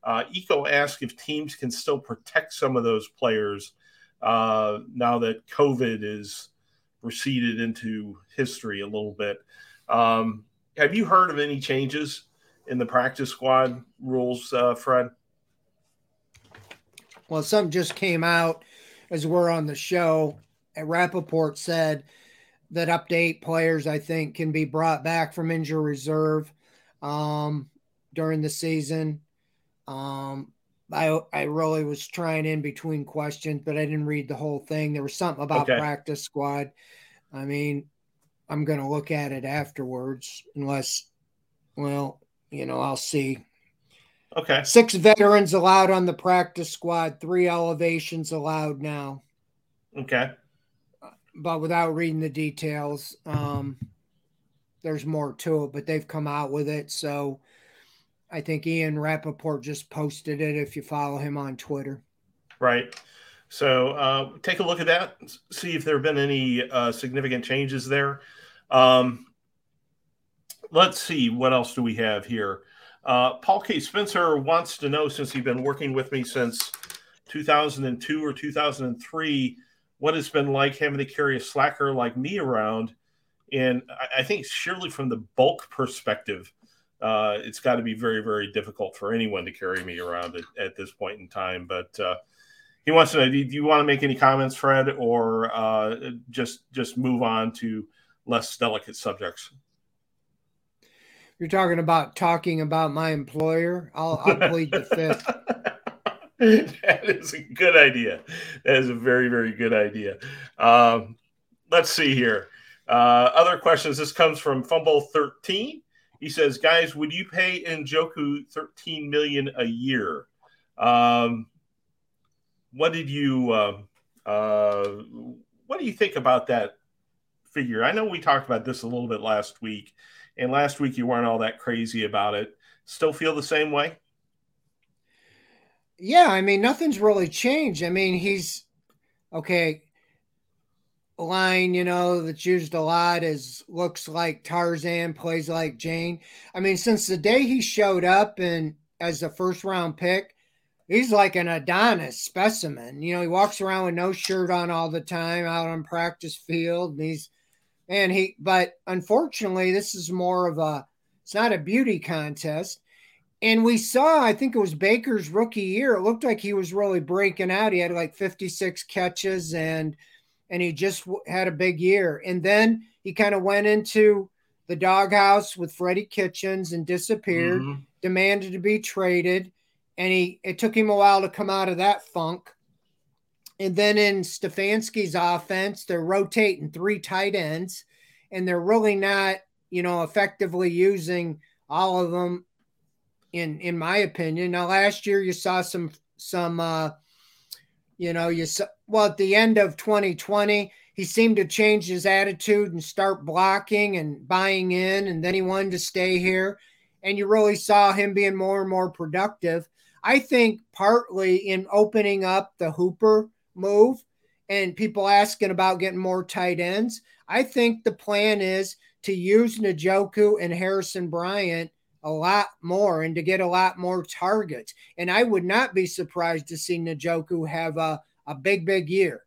uh, Eco asked if teams can still protect some of those players uh, now that COVID is receded into history a little bit. Um, have you heard of any changes in the practice squad rules, uh, Fred? Well, some just came out as we're on the show. And Rapoport said that up to eight players, I think, can be brought back from injury reserve um, during the season. Um, I I really was trying in between questions, but I didn't read the whole thing. There was something about okay. practice squad. I mean, I'm going to look at it afterwards, unless, well, you know, I'll see. Okay. Six veterans allowed on the practice squad, three elevations allowed now. Okay. But without reading the details, um, there's more to it, but they've come out with it. So I think Ian Rapoport just posted it if you follow him on Twitter. Right. So uh, take a look at that, see if there have been any uh, significant changes there. Um, let's see, what else do we have here? Uh, Paul K. Spencer wants to know, since he's been working with me since 2002 or 2003, what it's been like having to carry a slacker like me around. And I, I think surely from the bulk perspective, uh, it's got to be very, very difficult for anyone to carry me around at, at this point in time. But uh, he wants to know: Do you want to make any comments, Fred, or uh, just just move on to less delicate subjects? You're talking about talking about my employer. I'll, I'll plead the fifth. that is a good idea. That is a very, very good idea. Um, let's see here. Uh, other questions. This comes from Fumble 13. He says, guys, would you pay Njoku 13 million a year? Um, what did you uh, uh, what do you think about that figure? I know we talked about this a little bit last week, and last week you weren't all that crazy about it. Still feel the same way? Yeah, I mean, nothing's really changed. I mean, he's okay line, you know, that's used a lot is looks like Tarzan, plays like Jane. I mean, since the day he showed up and as a first round pick, he's like an Adonis specimen. You know, he walks around with no shirt on all the time out on practice field. And he's and he but unfortunately, this is more of a it's not a beauty contest. And we saw, I think it was Baker's rookie year. It looked like he was really breaking out. He had like 56 catches and and he just had a big year. And then he kind of went into the doghouse with Freddie Kitchens and disappeared, mm-hmm. demanded to be traded. And he it took him a while to come out of that funk. And then in Stefanski's offense, they're rotating three tight ends, and they're really not, you know, effectively using all of them. In in my opinion, now last year you saw some some uh, you know, you saw well, at the end of 2020, he seemed to change his attitude and start blocking and buying in, and then he wanted to stay here. And you really saw him being more and more productive. I think partly in opening up the Hooper move and people asking about getting more tight ends. I think the plan is to use Njoku and Harrison Bryant a lot more and to get a lot more targets. And I would not be surprised to see Njoku have a a big, big year.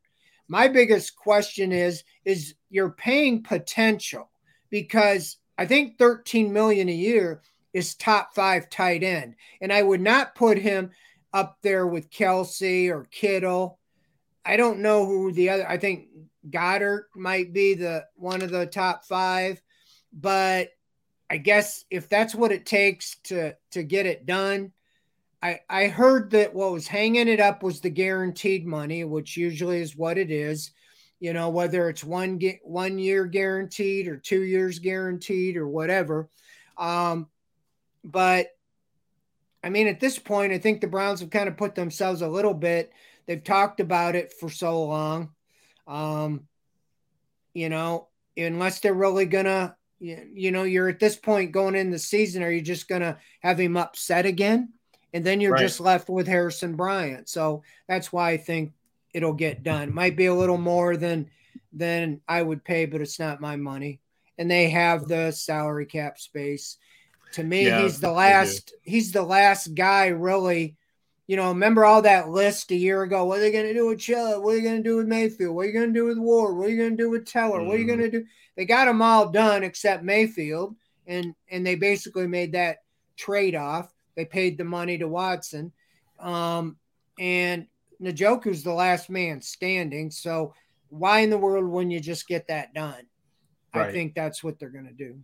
My biggest question is is you're paying potential because I think 13 million a year is top five tight end. And I would not put him up there with Kelce or Kittle. I don't know who the other I think Goedert might be the one of the top five, but I guess if that's what it takes to to get it done, I I heard that what was hanging it up was the guaranteed money, which usually is what it is. You know, whether it's one one year guaranteed or two years guaranteed or whatever. Um, but I mean, at this point, I think the Browns have kind of put themselves a little bit. They've talked about it for so long. Um, you know, unless they're really gonna, you know, you're at this point going in the season, are you just gonna have him upset again? And then you're right. just left with Harrison Bryant. So that's why I think it'll get done. Might be a little more than than I would pay, but it's not my money. And they have the salary cap space. To me, yeah, he's the last he's the last guy really. You know, remember all that list a year ago? What are they going to do with Chilla? What are you going to do with Mayfield? What are you going to do with Ward? What are you going to do with Teller? Mm. What are you going to do? They got them all done except Mayfield, and and they basically made that trade off. They paid the money to Watson, um, and Njoku's the last man standing. So why in the world wouldn't you just get that done? Right. I think that's what they're going to do.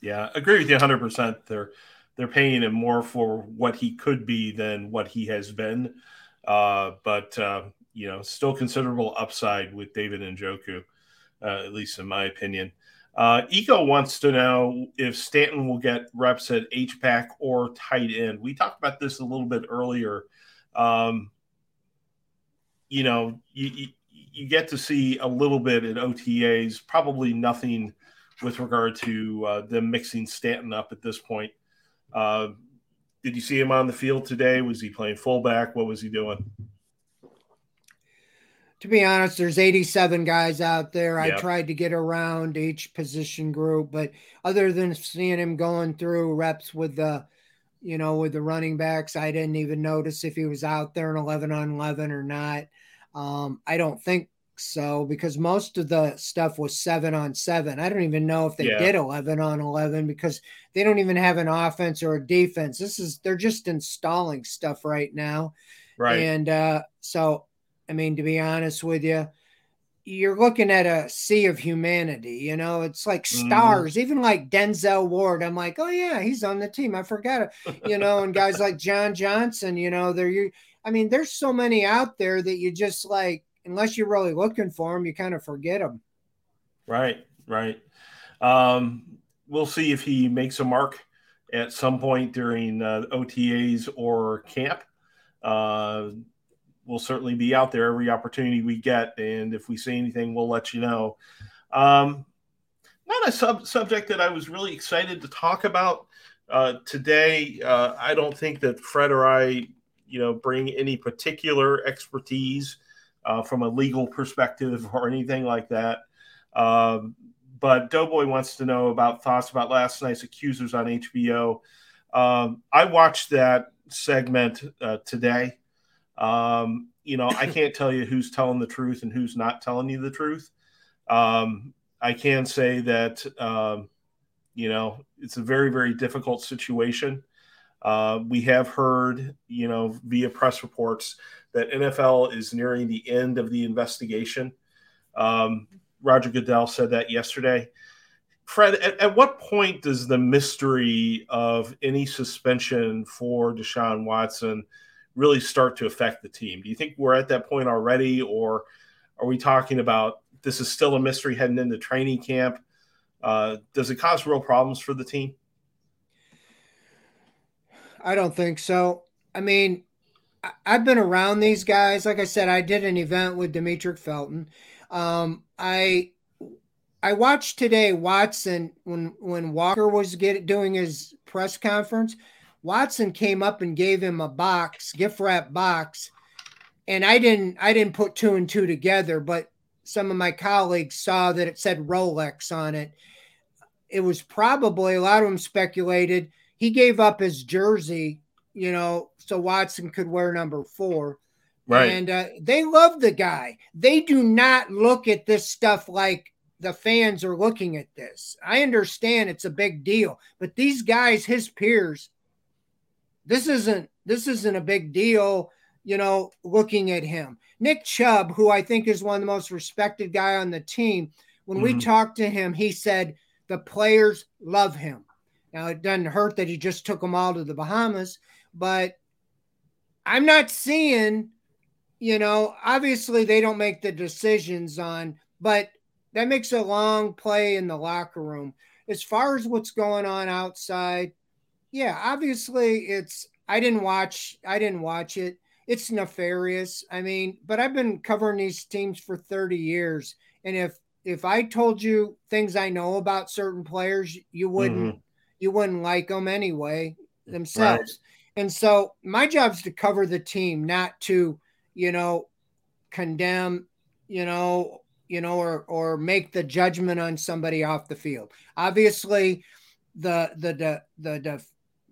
Yeah, agree with you 100%. They're they're paying him more for what he could be than what he has been. Uh, but uh, you know, still considerable upside with David and Njoku, uh, at least in my opinion. Uh, Eco wants to know if Stanton will get reps at H back or tight end. We talked about this a little bit earlier. Um, you know, you, you get to see a little bit at OTAs, probably nothing with regard to uh, them mixing Stanton up at this point. Uh, did you see him on the field today? Was he playing fullback? What was he doing? To be honest, there's 87 guys out there. Yep. I tried to get around each position group, but other than seeing him going through reps with the, you know, with the running backs, I didn't even notice if he was out there in 11 on 11 or not. Um, I don't think so because most of the stuff was seven on seven. I don't even know if they yeah. did 11 on 11 because they don't even have an offense or a defense. This is, they're just installing stuff right now. Right. And uh, so, I mean, to be honest with you, you're looking at a sea of humanity. You know, it's like mm-hmm. stars, mm. even like Denzel Ward. I'm like, oh yeah, he's on the team. I forgot it. You know, and guys like John Johnson. You know, they're you. I mean, there's so many out there that you just like, unless you're really looking for them, you kind of forget them. Right, right. Um, we'll see if he makes a mark at some point during uh, OTAs or camp. Uh, we'll certainly be out there every opportunity we get, and if we see anything, we'll let you know. Um, not a sub- subject that I was really excited to talk about uh, today. Uh, I don't think that Fred or I you know bring any particular expertise uh, from a legal perspective or anything like that. Um, but Doughboy wants to know about thoughts about last night's Accusers on HBO. Um, I watched that segment uh, today. Um, you know, I can't tell you who's telling the truth and who's not telling you the truth. Um, I can say that, um, you know, it's a very, very difficult situation. Uh, we have heard, you know, via press reports that NFL is nearing the end of the investigation. Um, Roger Goodell said that yesterday. Fred, at, at, what point does the mystery of any suspension for Deshaun Watson really start to affect the team? Do you think we're at that point already, or are we talking about this is still a mystery heading into training camp? Uh, does it cause real problems for the team? I don't think so. I mean, I've been around these guys. Like I said, I did an event with Demetric Felton. Um, I I watched today Watson when when Walker was get, doing his press conference. Watson came up and gave him a box, gift wrap box, and I didn't I didn't put two and two together, but some of my colleagues saw that it said Rolex on it. It was probably a lot of them speculated he gave up his jersey, you know, so Watson could wear number four. Right. And uh, they love the guy. They do not look at this stuff like the fans are looking at this. I understand it's a big deal, but these guys, his peers, this isn't this isn't a big deal, you know, looking at him. Nick Chubb, who I think is one of the most respected guy on the team, when mm-hmm. we talked to him, he said the players love him. Now, it doesn't hurt that he just took them all to the Bahamas, but I'm not seeing, you know, obviously they don't make the decisions on, but that makes a long play in the locker room. As far as what's going on outside, yeah, obviously it's I didn't watch I didn't watch it. It's nefarious. I mean, but I've been covering these teams for 30 years and if if I told you things I know about certain players, you wouldn't mm-hmm. you wouldn't like them anyway themselves. Right. And so my job is to cover the team, not to, you know, condemn, you know, you know, or or make the judgment on somebody off the field. Obviously, the the the the, the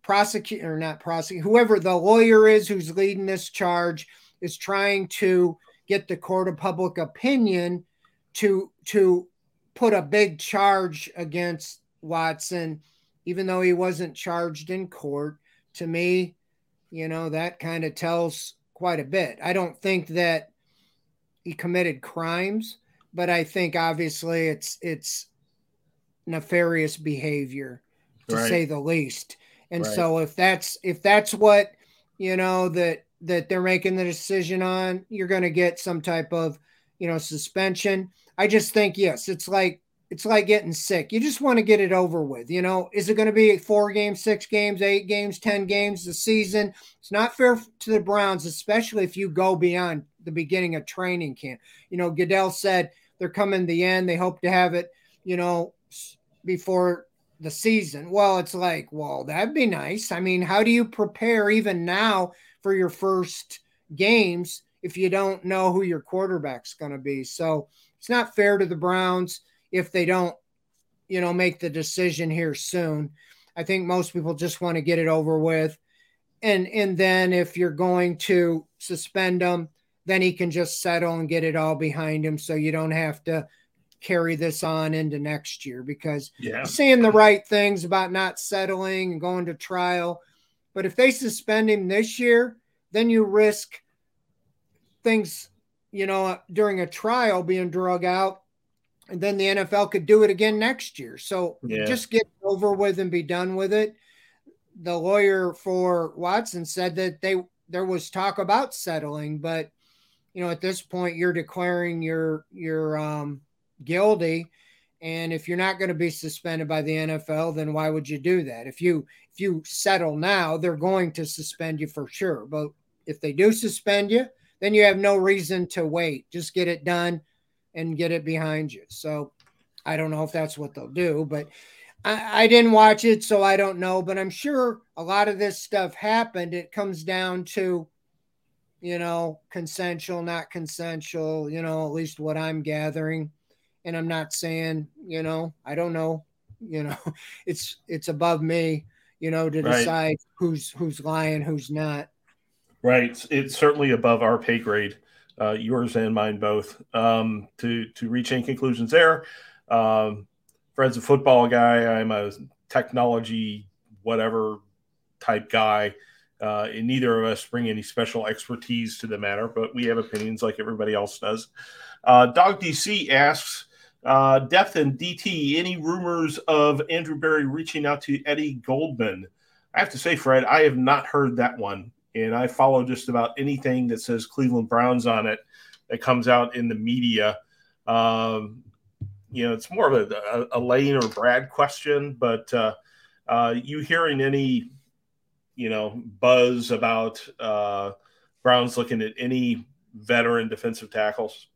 prosecutor, or not prosecutor, whoever the lawyer is who's leading this charge is trying to get the court of public opinion to to put a big charge against Watson, even though he wasn't charged in court. To me, you know, that kind of tells quite a bit. I don't think that he committed crimes but I think obviously it's it's nefarious behavior to right. say the least. And right. so if that's if that's what you know that that they're making the decision on, you're going to get some type of you know suspension. I just think yes, it's like it's like getting sick. You just want to get it over with. You know, is it going to be four games, six games, eight games, 10 games the season? It's not fair to the Browns, especially if you go beyond the beginning of training camp. You know, Goodell said they're coming the end. They hope to have it, you know, before the season. Well, it's like, well, that'd be nice. I mean, how do you prepare even now for your first games if you don't know who your quarterback's going to be? So it's not fair to the Browns if they don't, you know, make the decision here soon. I think most people just want to get it over with. And and then if you're going to suspend him, then he can just settle and get it all behind him so you don't have to carry this on into next year because yeah. saying the right things about not settling and going to trial. But if they suspend him this year, then you risk things, you know, during a trial being drug out. And then the NFL could do it again next year. So yeah. just get over with and be done with it. The lawyer for Watson said that they there was talk about settling, but you know, at this point, you're declaring you're you're um, guilty, and if you're not going to be suspended by the NFL, then why would you do that? If you if you settle now, they're going to suspend you for sure. But if they do suspend you, then you have no reason to wait. Just get it done and get it behind you. So I don't know if that's what they'll do, but I, I, didn't watch it, so I don't know. But I'm sure a lot of this stuff happened. It comes down to you know, consensual, not consensual, you know, at least what I'm gathering. And I'm not saying, you know, I don't know, you know, it's it's above me, you know, to right. decide who's who's lying, who's not. Right. It's certainly above our pay grade, uh, yours and mine both. Um, to to reach any conclusions there. Um, Fred's a football guy. I'm a technology whatever type guy. Uh, and neither of us bring any special expertise to the matter, but we have opinions like everybody else does. Uh, Dog DC asks, uh, Depth and DT, any rumors of Andrew Berry reaching out to Eddie Goldman? I have to say, Fred, I have not heard that one. And I follow just about anything that says Cleveland Browns on it that comes out in the media. Um, you know, it's more of a, a, a Lane or Brad question, but uh, uh, you hearing any you know, buzz about uh, Browns looking at any veteran defensive tackles?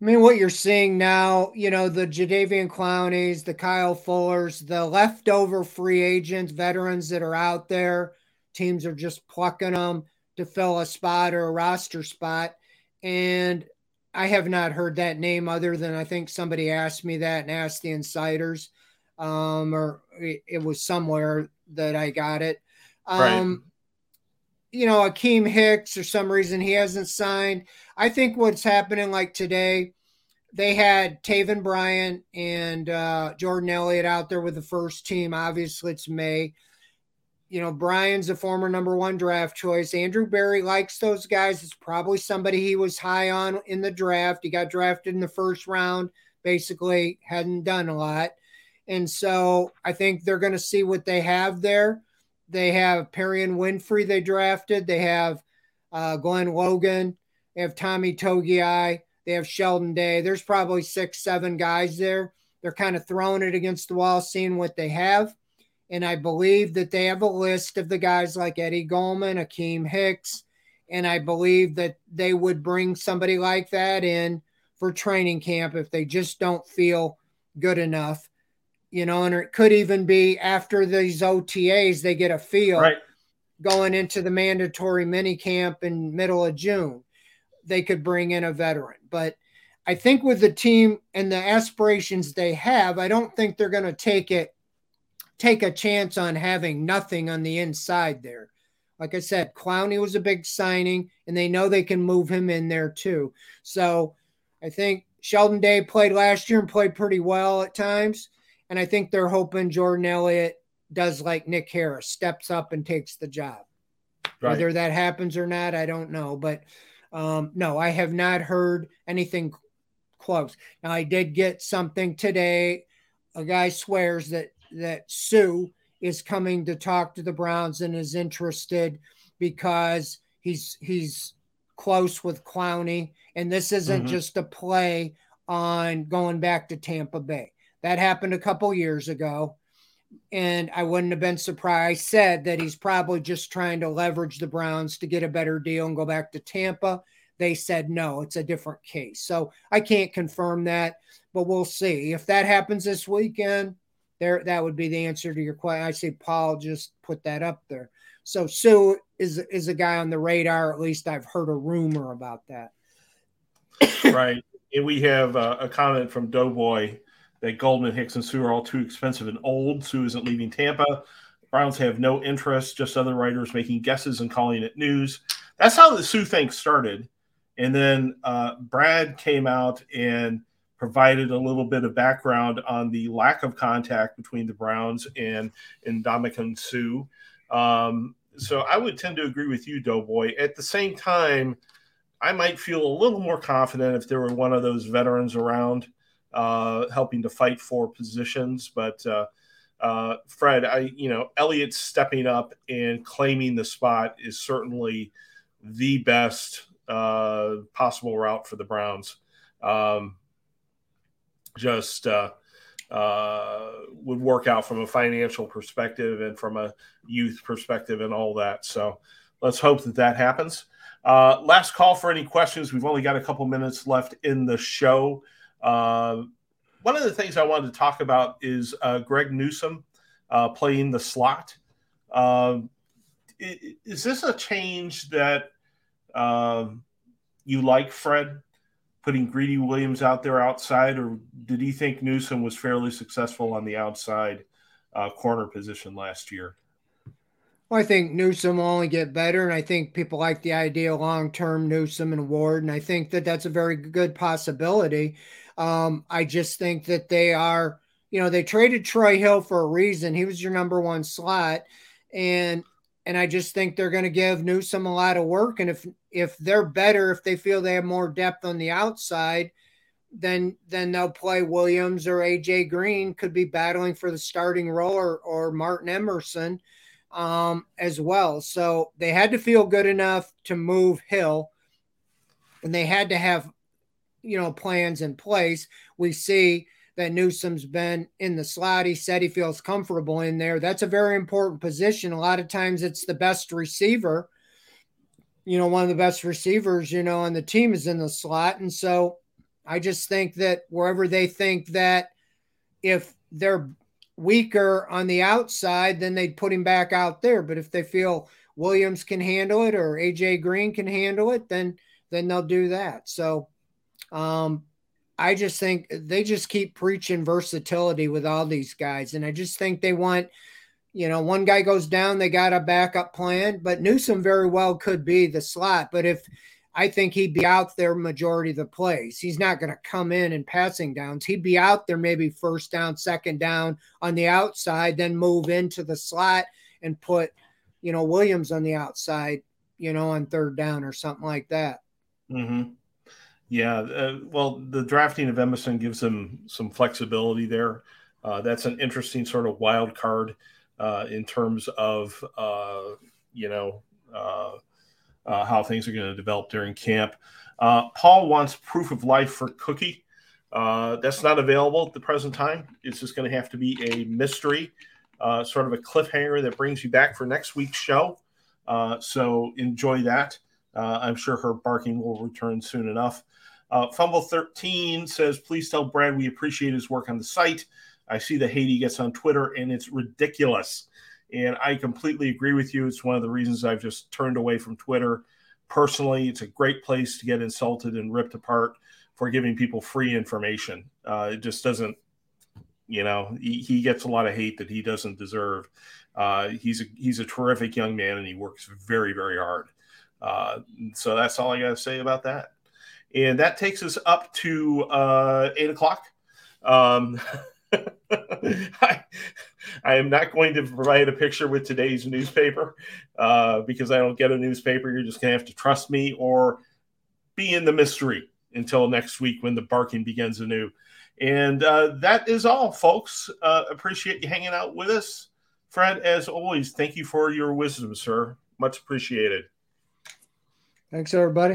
I mean, what you're seeing now, you know, the Jadeveon Clowneys, the Kyle Fullers, the leftover free agents, veterans that are out there, teams are just plucking them to fill a spot or a roster spot. And I have not heard that name other than I think somebody asked me that and asked the insiders, um, or it, it was somewhere that I got it. Um, right. You know, Akiem Hicks, for some reason, he hasn't signed. I think what's happening like today, they had Taven Bryan and uh, Jordan Elliott out there with the first team. Obviously, it's May. You know, Bryan's a former number one draft choice. Andrew Berry likes those guys. It's probably somebody he was high on in the draft. He got drafted in the first round, basically, hadn't done a lot. And so I think they're going to see what they have there. They have Perrion Winfrey they drafted. They have uh, Glenn Logan. They have Tommy Togiai. They have Sheldon Day. There's probably six, seven guys there. They're kind of throwing it against the wall, seeing what they have. And I believe that they have a list of the guys like Eddie Goldman, Akiem Hicks. And I believe that they would bring somebody like that in for training camp if they just don't feel good enough. You know, and it could even be after these OTAs, they get a feel Right. going into the mandatory mini camp in middle of June. They could bring in a veteran. But I think with the team and the aspirations they have, I don't think they're going to take it take a chance on having nothing on the inside there. Like I said, Clowney was a big signing, and they know they can move him in there too. So I think Sheldon Day played last year and played pretty well at times. And I think they're hoping Jordan Elliott does like Nick Harris, steps up and takes the job. Right. Whether that happens or not, I don't know. But um, no, I have not heard anything close. Now, I did get something today. A guy swears that that Suh is coming to talk to the Browns and is interested because he's he's close with Clowney, and this isn't Mhm. just a play on going back to Tampa Bay. That happened a couple years ago, and I wouldn't have been surprised. Said that he's probably just trying to leverage the Browns to get a better deal and go back to Tampa. They said no, it's a different case. So I can't confirm that, but we'll see. If that happens this weekend, there that would be the answer to your question. I see Paul just put that up there. So Suh is is a guy on the radar. At least I've heard a rumor about that. right. And we have uh, a comment from Doughboy that Goldman, Hicks, and Suh are all too expensive and old. Suh isn't leaving Tampa. Browns have no interest, just other writers making guesses and calling it news. That's how the Suh thing started. And then uh, Brad came out and provided a little bit of background on the lack of contact between the Browns and, and Ndamukong Suh. Um, so I would tend to agree with you, Doughboy. At the same time, I might feel a little more confident if there were one of those veterans around helping to fight for positions. But uh, uh, Fred, I you know Elliott stepping up and claiming the spot is certainly the best uh, possible route for the Browns. Um, just uh, uh, would work out from a financial perspective and from a youth perspective and all that. So let's hope that that happens. Uh, last call for any questions. We've only got a couple minutes left in the show. Uh, one of the things I wanted to talk about is uh, Greg Newsome uh, playing the slot. Um, is this a change that um, you like, Fred? Putting Greedy Williams out there outside, or did he think Newsome was fairly successful on the outside uh, corner position last year? Well, I think Newsome will only get better, and I think people like the idea long term Newsome and Ward, and I think that that's a very good possibility. Um, I just think that they are, you know, they traded Troy Hill for a reason. He was your number one slot, and and I just think they're going to give Newsome a lot of work. And if if they're better, if they feel they have more depth on the outside, then then they'll play Williams or AJ Green could be battling for the starting role or or Martin Emerson um, as well. So they had to feel good enough to move Hill, and they had to have, you know, plans in place. We see that Newsome's been in the slot. He said he feels comfortable in there. That's a very important position. A lot of times it's the best receiver. You know, one of the best receivers, you know, on the team is in the slot. And so I just think that wherever they think that if they're weaker on the outside, then they'd put him back out there. But if they feel Williams can handle it or AJ Green can handle it, then then they'll do that. So um I just think they just keep preaching versatility with all these guys. And I just think they want, you know, one guy goes down, they got a backup plan, but Newsome very well could be the slot. But if I think he'd be out there majority of the plays. He's not going to come in and passing downs. He'd be out there maybe first down, second down on the outside, then move into the slot and put, you know, Williams on the outside, you know, on third down or something like that. Mm-hmm. Yeah. Uh, well, the drafting of Emerson gives them some flexibility there. Uh, that's an interesting sort of wild card uh, in terms of uh, you know uh, uh, how things are going to develop during camp. Paul wants proof of life for Cookie. that's not available at the present time. It's just going to have to be a mystery, sort of a cliffhanger that brings you back for next week's show. so enjoy that. I'm sure her barking will return soon enough. Uh, Fumble 13 says, please tell Brad we appreciate his work on the site. I see the hate he gets on Twitter, and it's ridiculous. And I completely agree with you. It's one of the reasons I've just turned away from Twitter. Personally, it's a great place to get insulted and ripped apart for giving people free information. Uh, it just doesn't, you know, he, he, gets a lot of hate that he doesn't deserve. Uh, he's a he's a terrific young man, and he works very very hard. Uh, so that's all I got to say about that. And that takes us up to uh, eight o'clock. Um, I, I, am not going to provide a picture with today's newspaper uh, because I don't get a newspaper. You're just going to have to trust me or be in the mystery until next week when the barking begins anew. And uh, that is all, folks. Uh, appreciate you hanging out with us. Fred, as always, thank you for your wisdom, sir. Much appreciated. Thanks, everybody.